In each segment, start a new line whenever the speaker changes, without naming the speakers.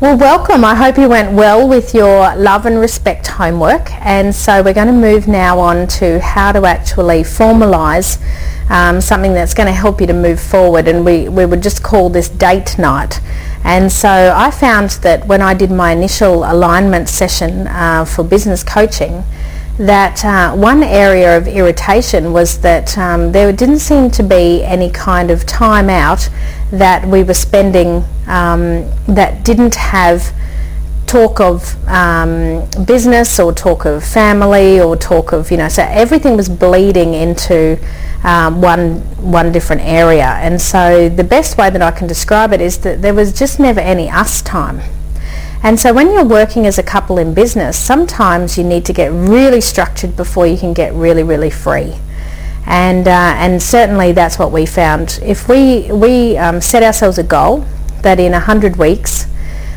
Well, welcome. I hope you went well with your love and respect homework. And so we're going to move now on to how to actually formalise um, something that's going to help you to move forward. And we, we would just call this date night. And so I found that when I did my initial alignment session uh, for business coaching, that uh, one area of irritation was that um, there didn't seem to be any kind of time out that we were spending um, that didn't have talk of um, business or talk of family or talk of you know so everything was bleeding into um, one one different area. And so the best way that I can describe it is that there was just never any us time. And so when you're working as a couple in business sometimes you need to get really structured before you can get really really free. And uh, and certainly that's what we found. If we we um, set ourselves a goal that in 100 weeks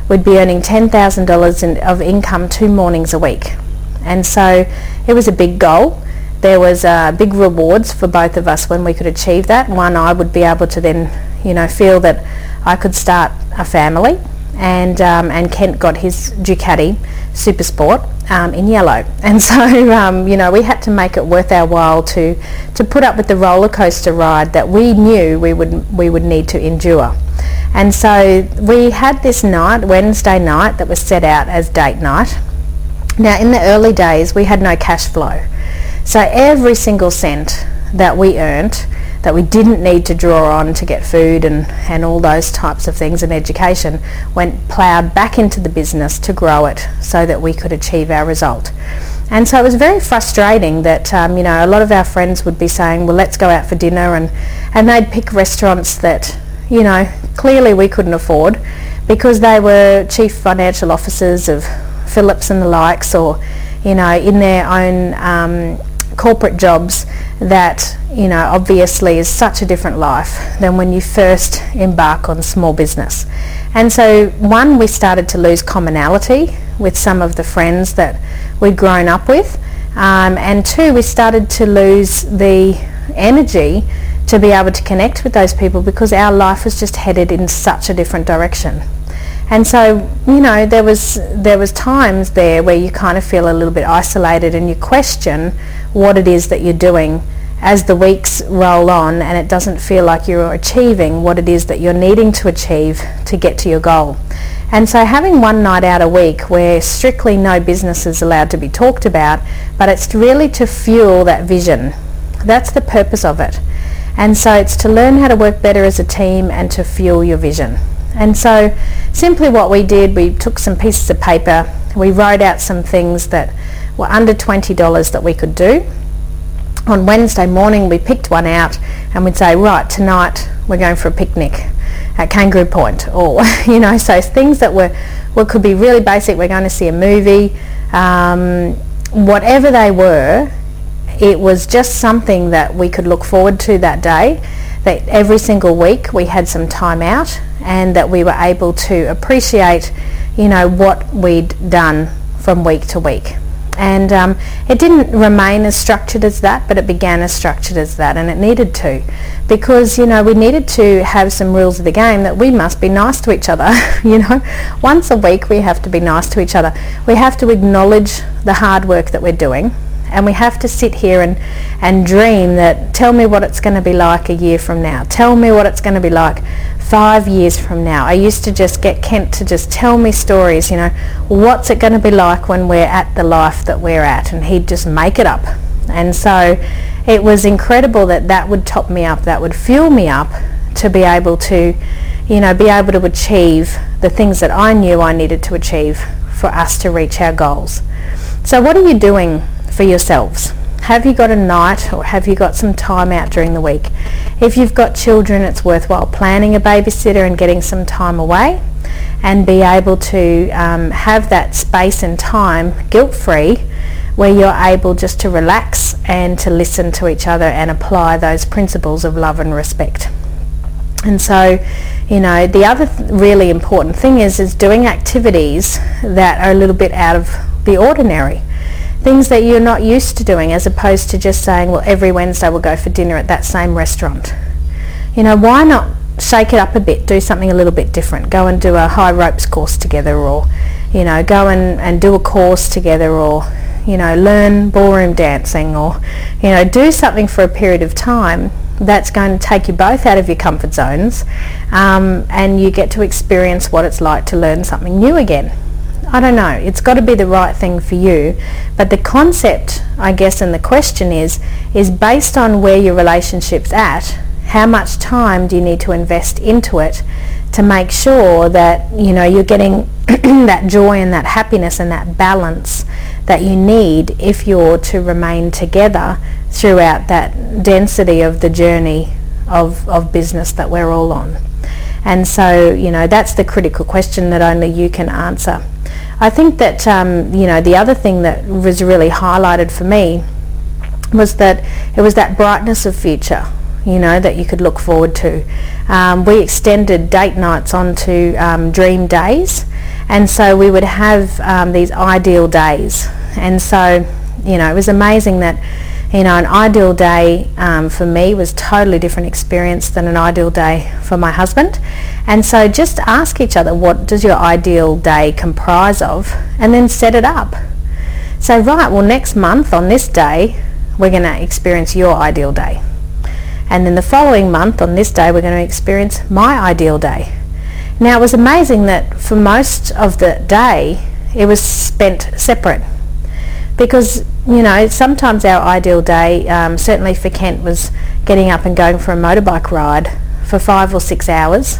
we'd be earning $10,000 of income two mornings a week. And so it was a big goal. There was uh, big rewards for both of us when we could achieve that. One, I would be able to then, you know, feel that I could start a family and um, and Kent got his Ducati Super Sport um, in yellow, and so um, you know we had to make it worth our while to to put up with the roller coaster ride that we knew we would we would need to endure. And so we had this night, Wednesday night, that was set out as date night. Now in the early days we had no cash flow. So every single cent that we earned that we didn't need to draw on to get food and, and all those types of things and education went ploughed back into the business to grow it so that we could achieve our result. And so it was very frustrating that, um, you know, a lot of our friends would be saying, well, let's go out for dinner and, and they'd pick restaurants that, you know, clearly we couldn't afford because they were chief financial officers of Philips and the likes or, you know, in their own um, corporate jobs that you know obviously is such a different life than when you first embark on small business. And so one we started to lose commonality with some of the friends that we'd grown up with. Um, and two we started to lose the energy to be able to connect with those people because our life was just headed in such a different direction. And so, you know, there was there was times there where you kind of feel a little bit isolated and you question what it is that you're doing as the weeks roll on and it doesn't feel like you're achieving what it is that you're needing to achieve to get to your goal. And so having one night out a week where strictly no business is allowed to be talked about, but it's really to fuel that vision. That's the purpose of it. And so it's to learn how to work better as a team and to fuel your vision. And so simply what we did, we took some pieces of paper, we wrote out some things that were under $20 that we could do. On Wednesday morning we picked one out and we'd say, right, tonight we're going for a picnic at Kangaroo Point or, you know, so things that were, what could be really basic, we're going to see a movie, um, whatever they were, it was just something that we could look forward to that day that every single week we had some time out and that we were able to appreciate, you know, what we'd done from week to week. And um, it didn't remain as structured as that, but it began as structured as that, and it needed to, because you know we needed to have some rules of the game that we must be nice to each other. you know, once a week we have to be nice to each other. We have to acknowledge the hard work that we're doing and we have to sit here and, and dream that tell me what it's going to be like a year from now. Tell me what it's going to be like five years from now. I used to just get Kent to just tell me stories, you know, what's it going to be like when we're at the life that we're at? And he'd just make it up. And so it was incredible that that would top me up, that would fuel me up to be able to, you know, be able to achieve the things that I knew I needed to achieve for us to reach our goals. So what are you doing for yourselves. Have you got a night or have you got some time out during the week? If you've got children, it's worthwhile planning a babysitter and getting some time away and be able to um, have that space and time guilt-free where you're able just to relax and to listen to each other and apply those principles of love and respect. And so, you know, the other th- really important thing is is doing activities that are a little bit out of the ordinary things that you're not used to doing as opposed to just saying, well, every Wednesday we'll go for dinner at that same restaurant. You know, why not shake it up a bit, do something a little bit different. Go and do a high ropes course together or, you know, go and, and do a course together or, you know, learn ballroom dancing or, you know, do something for a period of time that's going to take you both out of your comfort zones um, and you get to experience what it's like to learn something new again. I don't know, it's got to be the right thing for you. But the concept, I guess, and the question is, is based on where your relationship's at, how much time do you need to invest into it to make sure that, you know, you're getting that joy and that happiness and that balance that you need if you're to remain together throughout that density of the journey of, of business that we're all on. And so, you know, that's the critical question that only you can answer. I think that, um, you know, the other thing that was really highlighted for me was that it was that brightness of future, you know, that you could look forward to. Um, we extended date nights onto um, dream days, and so we would have um, these ideal days. And so, you know, it was amazing that you know, an ideal day um, for me was totally different experience than an ideal day for my husband. And so just ask each other, what does your ideal day comprise of? And then set it up. So, right, well, next month on this day, we're going to experience your ideal day. And then the following month on this day, we're going to experience my ideal day. Now, it was amazing that for most of the day, it was spent separate because you know sometimes our ideal day um, certainly for Kent was getting up and going for a motorbike ride for five or six hours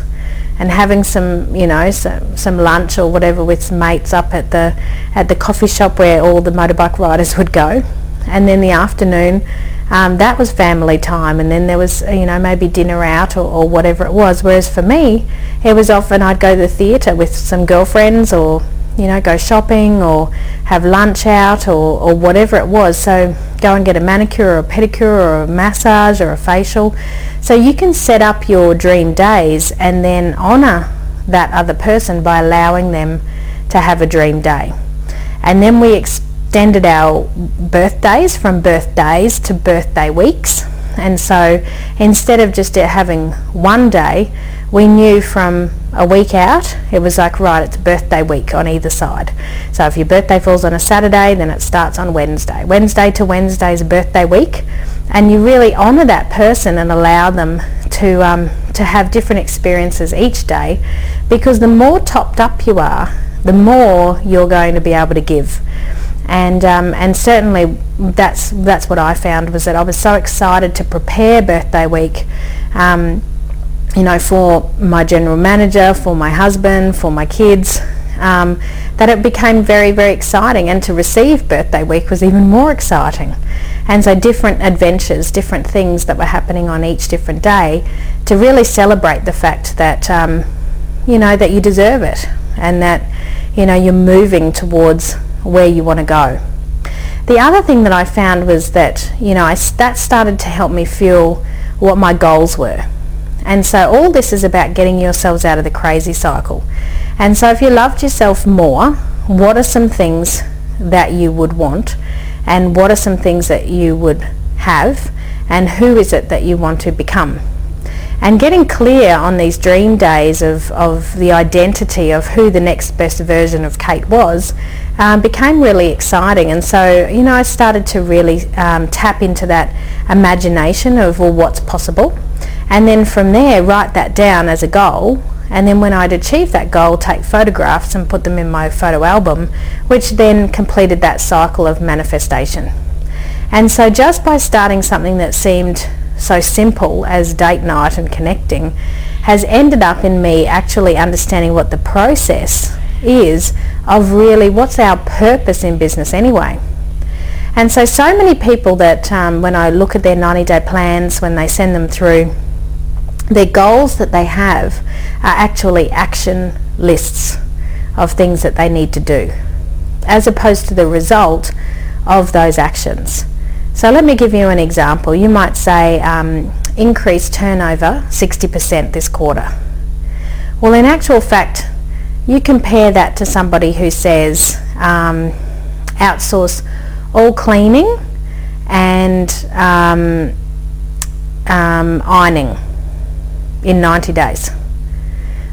and having some you know some, some lunch or whatever with some mates up at the at the coffee shop where all the motorbike riders would go. And then the afternoon um, that was family time and then there was you know maybe dinner out or, or whatever it was. Whereas for me it was often I'd go to the theatre with some girlfriends or you know, go shopping or have lunch out or, or whatever it was. So go and get a manicure or a pedicure or a massage or a facial. So you can set up your dream days and then honour that other person by allowing them to have a dream day. And then we extended our birthdays from birthdays to birthday weeks. And so instead of just having one day, we knew from a week out, it was like, right, it's birthday week on either side. So if your birthday falls on a Saturday, then it starts on Wednesday. Wednesday to Wednesday is birthday week. And you really honour that person and allow them to, um, to have different experiences each day because the more topped up you are, the more you're going to be able to give. And, um, and certainly that's, that's what I found was that I was so excited to prepare birthday week um, you know, for my general manager, for my husband, for my kids, um, that it became very, very exciting. And to receive birthday week was even more exciting. And so different adventures, different things that were happening on each different day to really celebrate the fact that, um, you know, that you deserve it and that, you know, you're moving towards where you want to go. The other thing that I found was that, you know, I, that started to help me feel what my goals were. And so all this is about getting yourselves out of the crazy cycle. And so if you loved yourself more, what are some things that you would want and what are some things that you would have and who is it that you want to become? And getting clear on these dream days of, of the identity of who the next best version of Kate was um, became really exciting. And so, you know, I started to really um, tap into that imagination of, well, what's possible and then from there write that down as a goal and then when I'd achieved that goal take photographs and put them in my photo album which then completed that cycle of manifestation. And so just by starting something that seemed so simple as date night and connecting has ended up in me actually understanding what the process is of really what's our purpose in business anyway. And so, so many people that um, when I look at their 90 day plans, when they send them through, their goals that they have are actually action lists of things that they need to do as opposed to the result of those actions. So let me give you an example. You might say um, increase turnover 60% this quarter. Well, in actual fact, you compare that to somebody who says um, outsource all cleaning and um, um ironing in 90 days.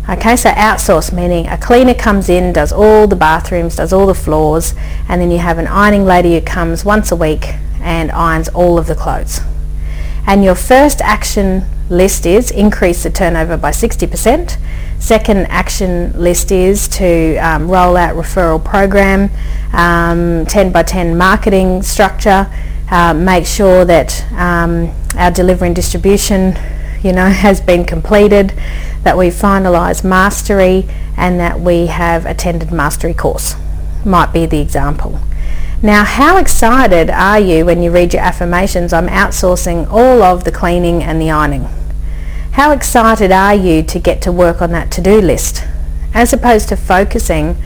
Okay, so outsource meaning a cleaner comes in, does all the bathrooms, does all the floors, and then you have an ironing lady who comes once a week and irons all of the clothes. And your first action list is increase the turnover by 60%. Second action list is to um, roll out referral program, um, 10 by 10 marketing structure, uh, make sure that um, our delivery and distribution you know, has been completed, that we've finalised mastery and that we have attended mastery course. Might be the example. Now, how excited are you when you read your affirmations, I'm outsourcing all of the cleaning and the ironing? How excited are you to get to work on that to-do list as opposed to focusing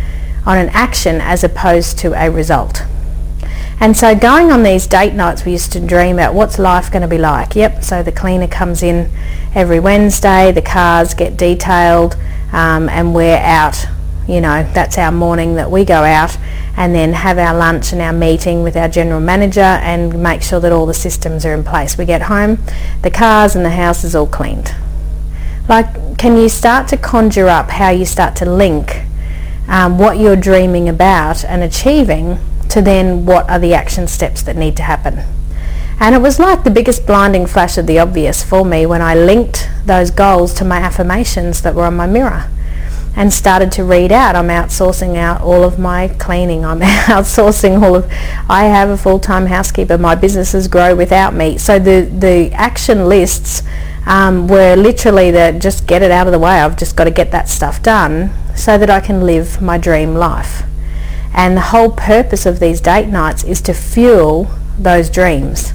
on an action as opposed to a result? And so going on these date nights, we used to dream about what's life going to be like. Yep, so the cleaner comes in every Wednesday, the cars get detailed, um, and we're out. You know, that's our morning that we go out and then have our lunch and our meeting with our general manager and make sure that all the systems are in place. We get home, the cars and the house is all cleaned. Like, can you start to conjure up how you start to link um, what you're dreaming about and achieving to then what are the action steps that need to happen. And it was like the biggest blinding flash of the obvious for me when I linked those goals to my affirmations that were on my mirror and started to read out. I'm outsourcing out all of my cleaning. I'm outsourcing all of I have a full-time housekeeper. My businesses grow without me. So the the action lists um, were literally the just get it out of the way. I've just got to get that stuff done so that I can live my dream life and the whole purpose of these date nights is to fuel those dreams.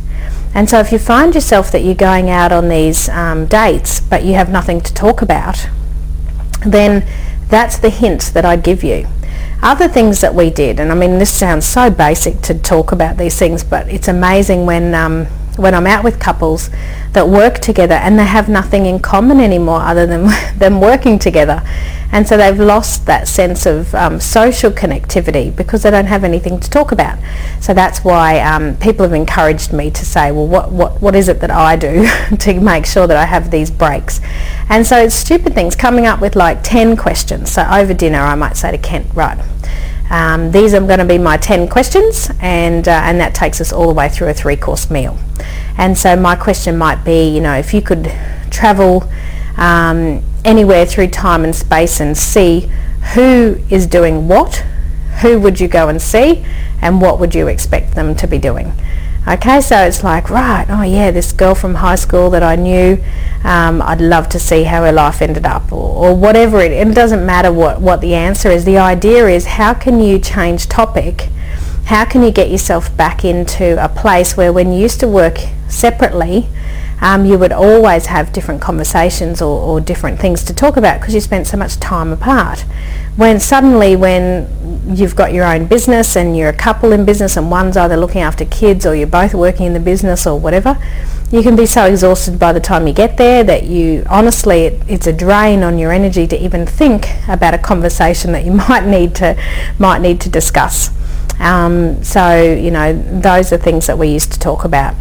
And so if you find yourself that you're going out on these um, dates but you have nothing to talk about, then that's the hint that I'd give you. Other things that we did, and I mean this sounds so basic to talk about these things, but it's amazing when um, when I'm out with couples that work together and they have nothing in common anymore other than them working together. And so they've lost that sense of um, social connectivity because they don't have anything to talk about. So that's why um, people have encouraged me to say, well, what, what, what is it that I do to make sure that I have these breaks? And so it's stupid things, coming up with like 10 questions. So over dinner I might say to Kent, right, um, these are going to be my 10 questions and, uh, and that takes us all the way through a three course meal. And so my question might be, you know, if you could travel um, anywhere through time and space and see who is doing what, who would you go and see and what would you expect them to be doing. Okay, so it's like, right, oh yeah, this girl from high school that I knew, um, I'd love to see how her life ended up or, or whatever. It, it doesn't matter what, what the answer is. The idea is how can you change topic? How can you get yourself back into a place where when you used to work separately, um, you would always have different conversations or, or different things to talk about because you spent so much time apart. When suddenly when you've got your own business and you're a couple in business and one's either looking after kids or you're both working in the business or whatever, you can be so exhausted by the time you get there that you honestly it, it's a drain on your energy to even think about a conversation that you might need to might need to discuss. Um, so you know those are things that we used to talk about.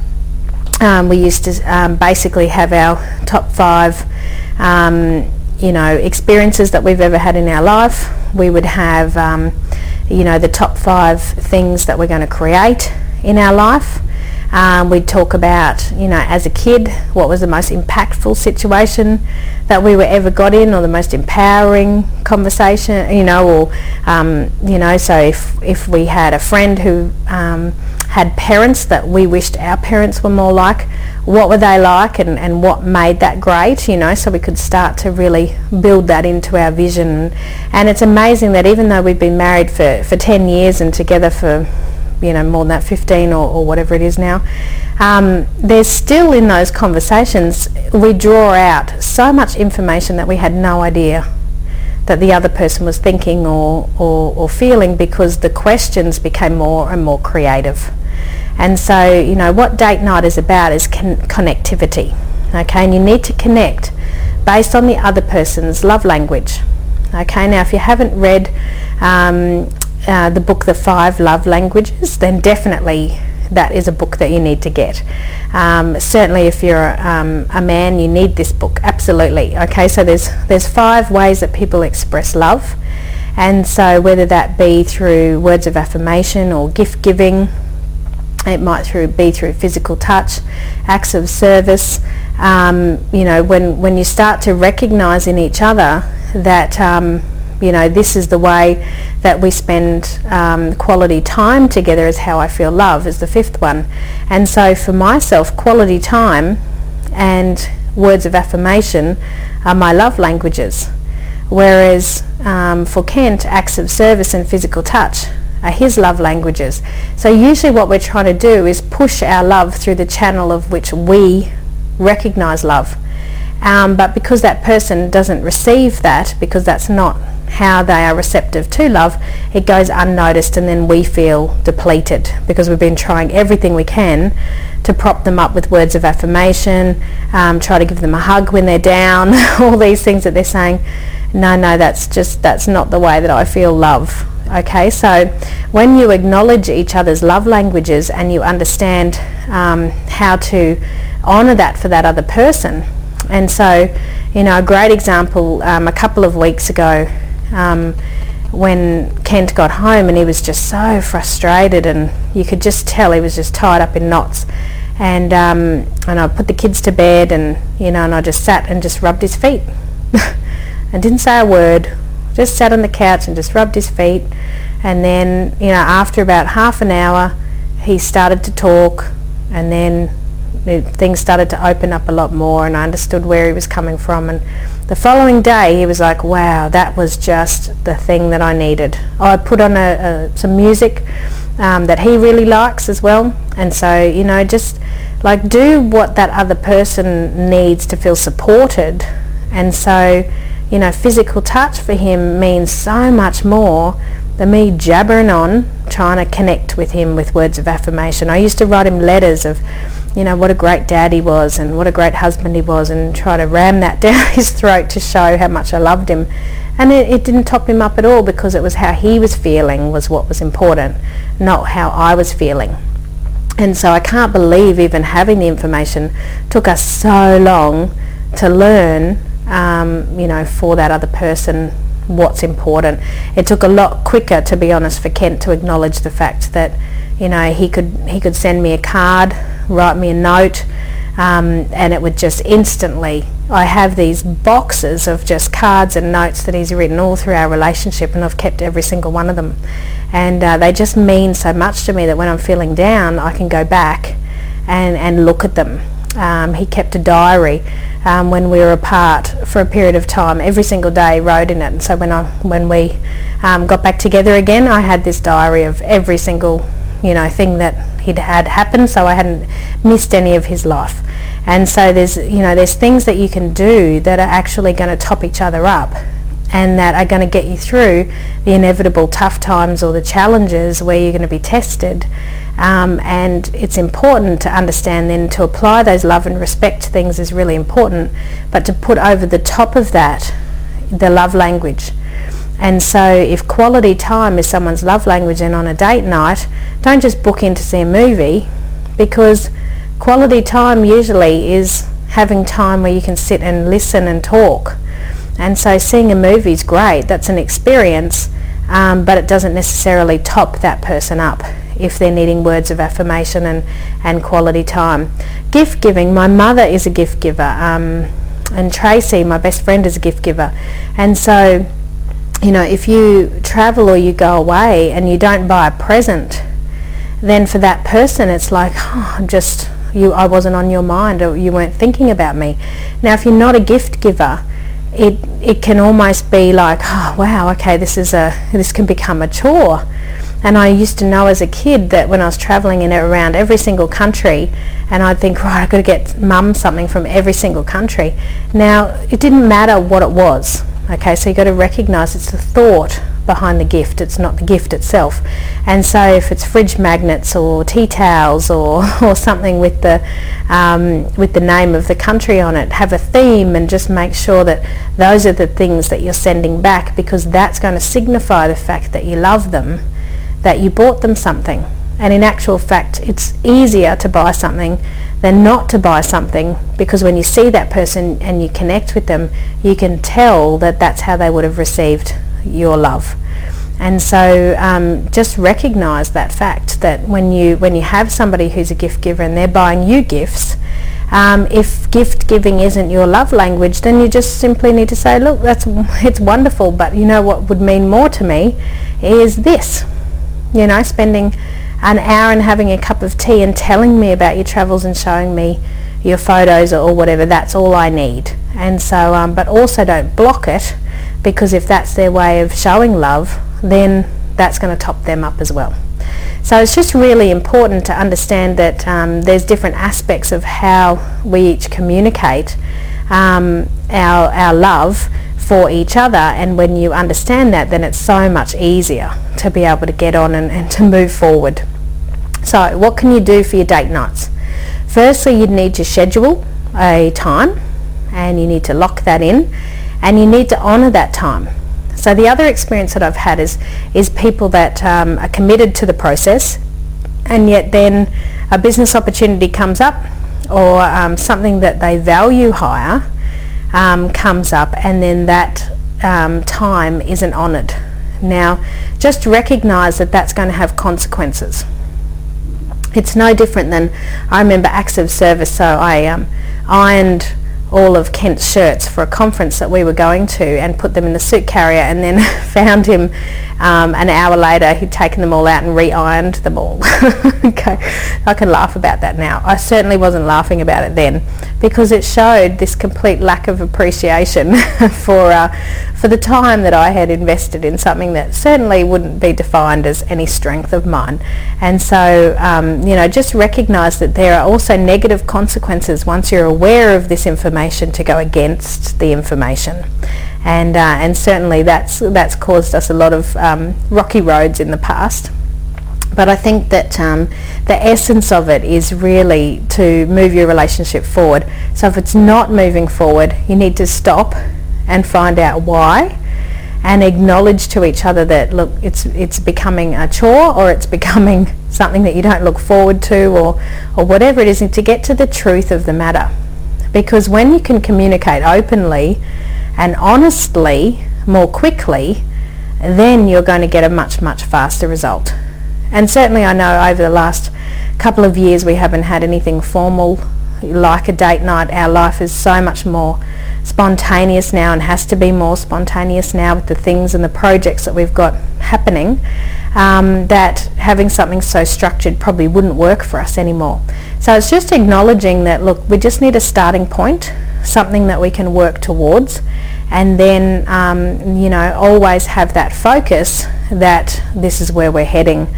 Um, we used to um, basically have our top five um, you know, experiences that we've ever had in our life. We would have, um, you know, the top five things that we're going to create in our life. Um, we'd talk about, you know, as a kid, what was the most impactful situation that we were ever got in, or the most empowering conversation, you know, or, um, you know, so if if we had a friend who had parents that we wished our parents were more like, what were they like and, and what made that great, you know, so we could start to really build that into our vision. And it's amazing that even though we've been married for, for 10 years and together for, you know, more than that, 15 or, or whatever it is now, um, there's still in those conversations, we draw out so much information that we had no idea that the other person was thinking or, or, or feeling because the questions became more and more creative. And so, you know, what date night is about is con- connectivity. Okay, and you need to connect based on the other person's love language. Okay, now if you haven't read um, uh, the book The Five Love Languages, then definitely that is a book that you need to get. Um, certainly if you're um, a man, you need this book, absolutely. Okay, so there's, there's five ways that people express love. And so whether that be through words of affirmation or gift giving, it might through, be through physical touch, acts of service. Um, you know, when, when you start to recognize in each other that um, you know, this is the way that we spend um, quality time together is how I feel love is the fifth one. And so for myself, quality time and words of affirmation are my love languages. Whereas um, for Kent, acts of service and physical touch are his love languages. So usually what we're trying to do is push our love through the channel of which we recognize love. Um, but because that person doesn't receive that, because that's not how they are receptive to love, it goes unnoticed and then we feel depleted because we've been trying everything we can to prop them up with words of affirmation, um, try to give them a hug when they're down, all these things that they're saying. No, no, that's just, that's not the way that I feel love. Okay, so when you acknowledge each other's love languages and you understand um, how to honour that for that other person, and so, you know, a great example um, a couple of weeks ago, um, when Kent got home and he was just so frustrated and you could just tell he was just tied up in knots. And um, and I put the kids to bed and you know and I just sat and just rubbed his feet and didn't say a word just sat on the couch and just rubbed his feet. And then you know after about half an hour he started to talk and then things started to open up a lot more and I understood where he was coming from. And the following day he was like wow that was just the thing that I needed. I put on a, a, some music um, that he really likes as well. And so you know just like do what that other person needs to feel supported. And so you know physical touch for him means so much more than me jabbering on trying to connect with him with words of affirmation I used to write him letters of you know, what a great dad he was and what a great husband he was and try to ram that down his throat to show how much I loved him. And it, it didn't top him up at all because it was how he was feeling was what was important, not how I was feeling. And so I can't believe even having the information took us so long to learn, um, you know, for that other person what's important. It took a lot quicker, to be honest, for Kent to acknowledge the fact that, you know, he could he could send me a card write me a note, um, and it would just instantly. I have these boxes of just cards and notes that he's written all through our relationship, and I've kept every single one of them. And uh, they just mean so much to me that when I'm feeling down, I can go back and, and look at them. Um, he kept a diary um, when we were apart for a period of time. Every single day wrote in it. And so when I when we um, got back together again, I had this diary of every single you know thing that he'd had happen so I hadn't missed any of his life and so there's you know there's things that you can do that are actually going to top each other up and that are going to get you through the inevitable tough times or the challenges where you're going to be tested um, and it's important to understand then to apply those love and respect things is really important but to put over the top of that the love language and so if quality time is someone's love language and on a date night, don't just book in to see a movie because quality time usually is having time where you can sit and listen and talk. And so seeing a movie is great, that's an experience, um, but it doesn't necessarily top that person up if they're needing words of affirmation and, and quality time. Gift giving, my mother is a gift giver um, and Tracy, my best friend, is a gift giver. And so you know, if you travel or you go away and you don't buy a present, then for that person it's like, oh, I'm just, you, I wasn't on your mind or you weren't thinking about me. Now if you're not a gift giver, it, it can almost be like, oh wow, okay, this is a, this can become a chore. And I used to know as a kid that when I was travelling in around every single country, and I'd think, right, I've got to get mum something from every single country. Now, it didn't matter what it was. Okay, so you've got to recognise it's the thought behind the gift, it's not the gift itself. And so if it's fridge magnets or tea towels or, or something with the, um, with the name of the country on it, have a theme and just make sure that those are the things that you're sending back because that's going to signify the fact that you love them, that you bought them something. And in actual fact, it's easier to buy something than not to buy something because when you see that person and you connect with them, you can tell that that's how they would have received your love. And so um, just recognize that fact that when you when you have somebody who's a gift giver and they're buying you gifts, um, if gift giving isn't your love language, then you just simply need to say, look, that's it's wonderful, but you know what would mean more to me is this. You know, spending an hour and having a cup of tea and telling me about your travels and showing me your photos or whatever. That's all I need. And so, um, but also don't block it because if that's their way of showing love, then that's going to top them up as well. So it's just really important to understand that um, there's different aspects of how we each communicate um, our, our love for each other and when you understand that then it's so much easier to be able to get on and, and to move forward. So what can you do for your date nights? Firstly you'd need to schedule a time and you need to lock that in and you need to honour that time. So the other experience that I've had is, is people that um, are committed to the process and yet then a business opportunity comes up or um, something that they value higher um, comes up and then that um, time isn't honoured. Now just recognise that that's going to have consequences. It's no different than I remember acts of service so I um, ironed all of Kent's shirts for a conference that we were going to and put them in the suit carrier and then found him um, an hour later he'd taken them all out and re-ironed them all. okay, I can laugh about that now. I certainly wasn't laughing about it then because it showed this complete lack of appreciation for uh, for the time that I had invested in something that certainly wouldn't be defined as any strength of mine. And so, um, you know, just recognise that there are also negative consequences once you're aware of this information to go against the information and uh, and certainly that's that's caused us a lot of um, rocky roads in the past. But I think that um, the essence of it is really to move your relationship forward. So if it's not moving forward, you need to stop and find out why and acknowledge to each other that look it's it's becoming a chore or it's becoming something that you don't look forward to or or whatever it is and to get to the truth of the matter because when you can communicate openly and honestly more quickly, then you're going to get a much, much faster result. And certainly I know over the last couple of years we haven't had anything formal like a date night. Our life is so much more spontaneous now and has to be more spontaneous now with the things and the projects that we've got happening um, that having something so structured probably wouldn't work for us anymore. So it's just acknowledging that look we just need a starting point something that we can work towards and then um, you know always have that focus that this is where we're heading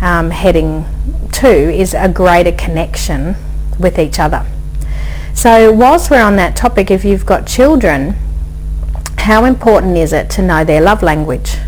um, heading to is a greater connection with each other. So whilst we're on that topic, if you've got children, how important is it to know their love language?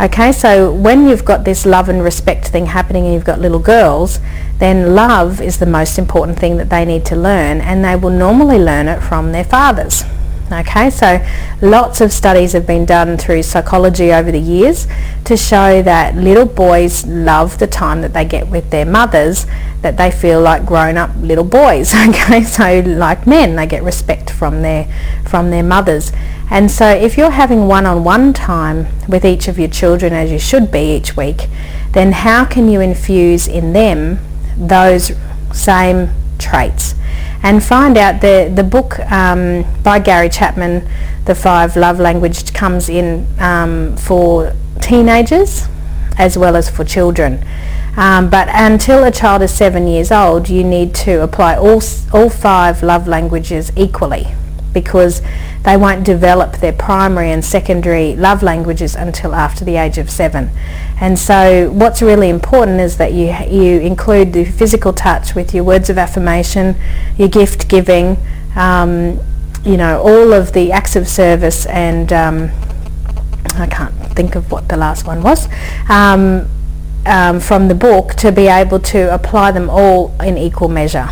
Okay, so when you've got this love and respect thing happening and you've got little girls, then love is the most important thing that they need to learn and they will normally learn it from their fathers. Okay, so lots of studies have been done through psychology over the years to show that little boys love the time that they get with their mothers, that they feel like grown-up little boys. Okay, so like men, they get respect from their from their mothers. And so if you're having one-on-one time with each of your children as you should be each week, then how can you infuse in them those same traits? And find out the the book um, by Gary Chapman, The Five Love Language, comes in um, for teenagers as well as for children. Um, but until a child is seven years old, you need to apply all all five love languages equally because they won't develop their primary and secondary love languages until after the age of seven. And so what's really important is that you, you include the physical touch with your words of affirmation, your gift giving, um, you know, all of the acts of service and um, I can't think of what the last one was, um, um from the book to be able to apply them all in equal measure.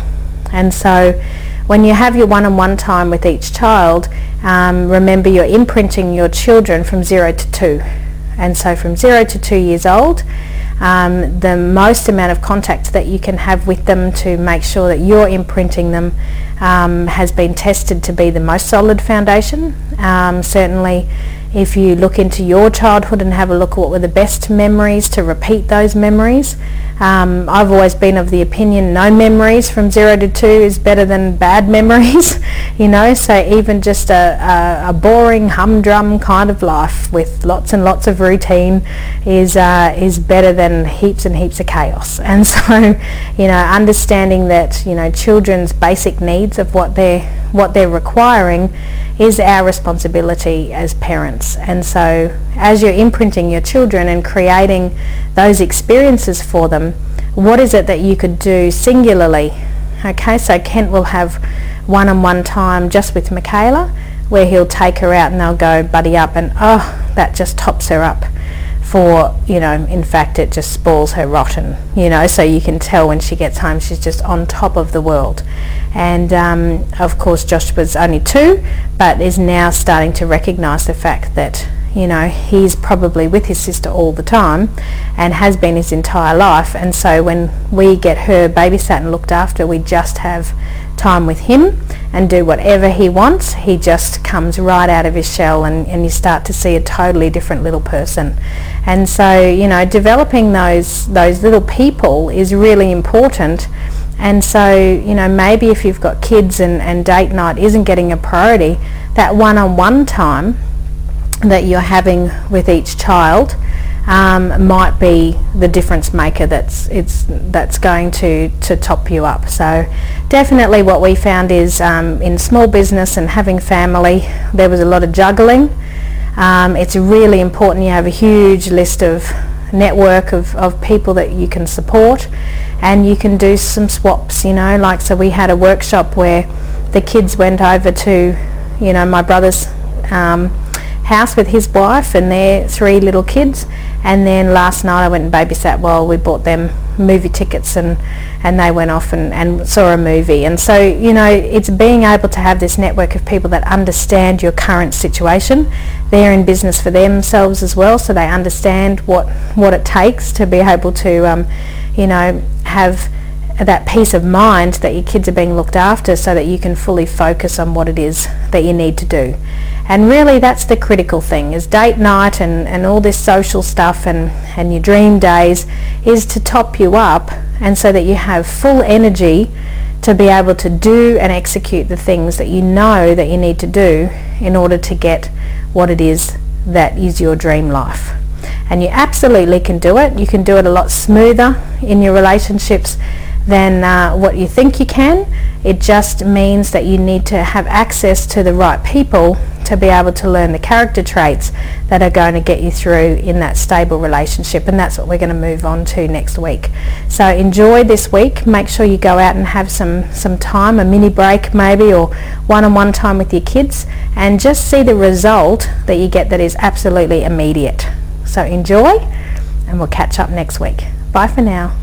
And so when you have your one-on-one time with each child, um, remember you're imprinting your children from zero to two. And so from zero to two years old, um, the most amount of contact that you can have with them to make sure that you're imprinting them um, has been tested to be the most solid foundation. Um, certainly if you look into your childhood and have a look at what were the best memories to repeat those memories. Um, I've always been of the opinion no memories from zero to two is better than bad memories, you know, so even just a, a, a, boring humdrum kind of life with lots and lots of routine is, uh, is better than heaps and heaps of chaos. And so, you know, understanding that, you know, children's basic needs of what they're, what they're requiring is our responsibility as parents. And so as you're imprinting your children and creating those experiences for them, what is it that you could do singularly? Okay, so Kent will have one-on-one time just with Michaela where he'll take her out and they'll go buddy up and oh, that just tops her up you know, in fact it just spoils her rotten, you know, so you can tell when she gets home she's just on top of the world. And um, of course Josh was only two, but is now starting to recognise the fact that, you know, he's probably with his sister all the time and has been his entire life. And so when we get her babysat and looked after, we just have time with him and do whatever he wants. He just comes right out of his shell and, and you start to see a totally different little person. And so, you know, developing those, those little people is really important. And so, you know, maybe if you've got kids and, and date night isn't getting a priority, that one-on-one time that you're having with each child um, might be the difference maker that's it's that's going to to top you up. So definitely what we found is um, in small business and having family, there was a lot of juggling. Um, it's really important you have a huge list of network of, of people that you can support and you can do some swaps, you know, like so we had a workshop where the kids went over to, you know, my brother's um, house with his wife and their three little kids and then last night I went and babysat while we bought them movie tickets and and they went off and, and saw a movie. And so you know it's being able to have this network of people that understand your current situation. They're in business for themselves as well so they understand what what it takes to be able to um, you know have that peace of mind that your kids are being looked after so that you can fully focus on what it is that you need to do and really that's the critical thing is date night and, and all this social stuff and, and your dream days is to top you up and so that you have full energy to be able to do and execute the things that you know that you need to do in order to get what it is that is your dream life. And you absolutely can do it. You can do it a lot smoother in your relationships than uh, what you think you can. It just means that you need to have access to the right people to be able to learn the character traits that are going to get you through in that stable relationship and that's what we're going to move on to next week. So enjoy this week. Make sure you go out and have some, some time, a mini break maybe or one-on-one time with your kids and just see the result that you get that is absolutely immediate. So enjoy and we'll catch up next week. Bye for now.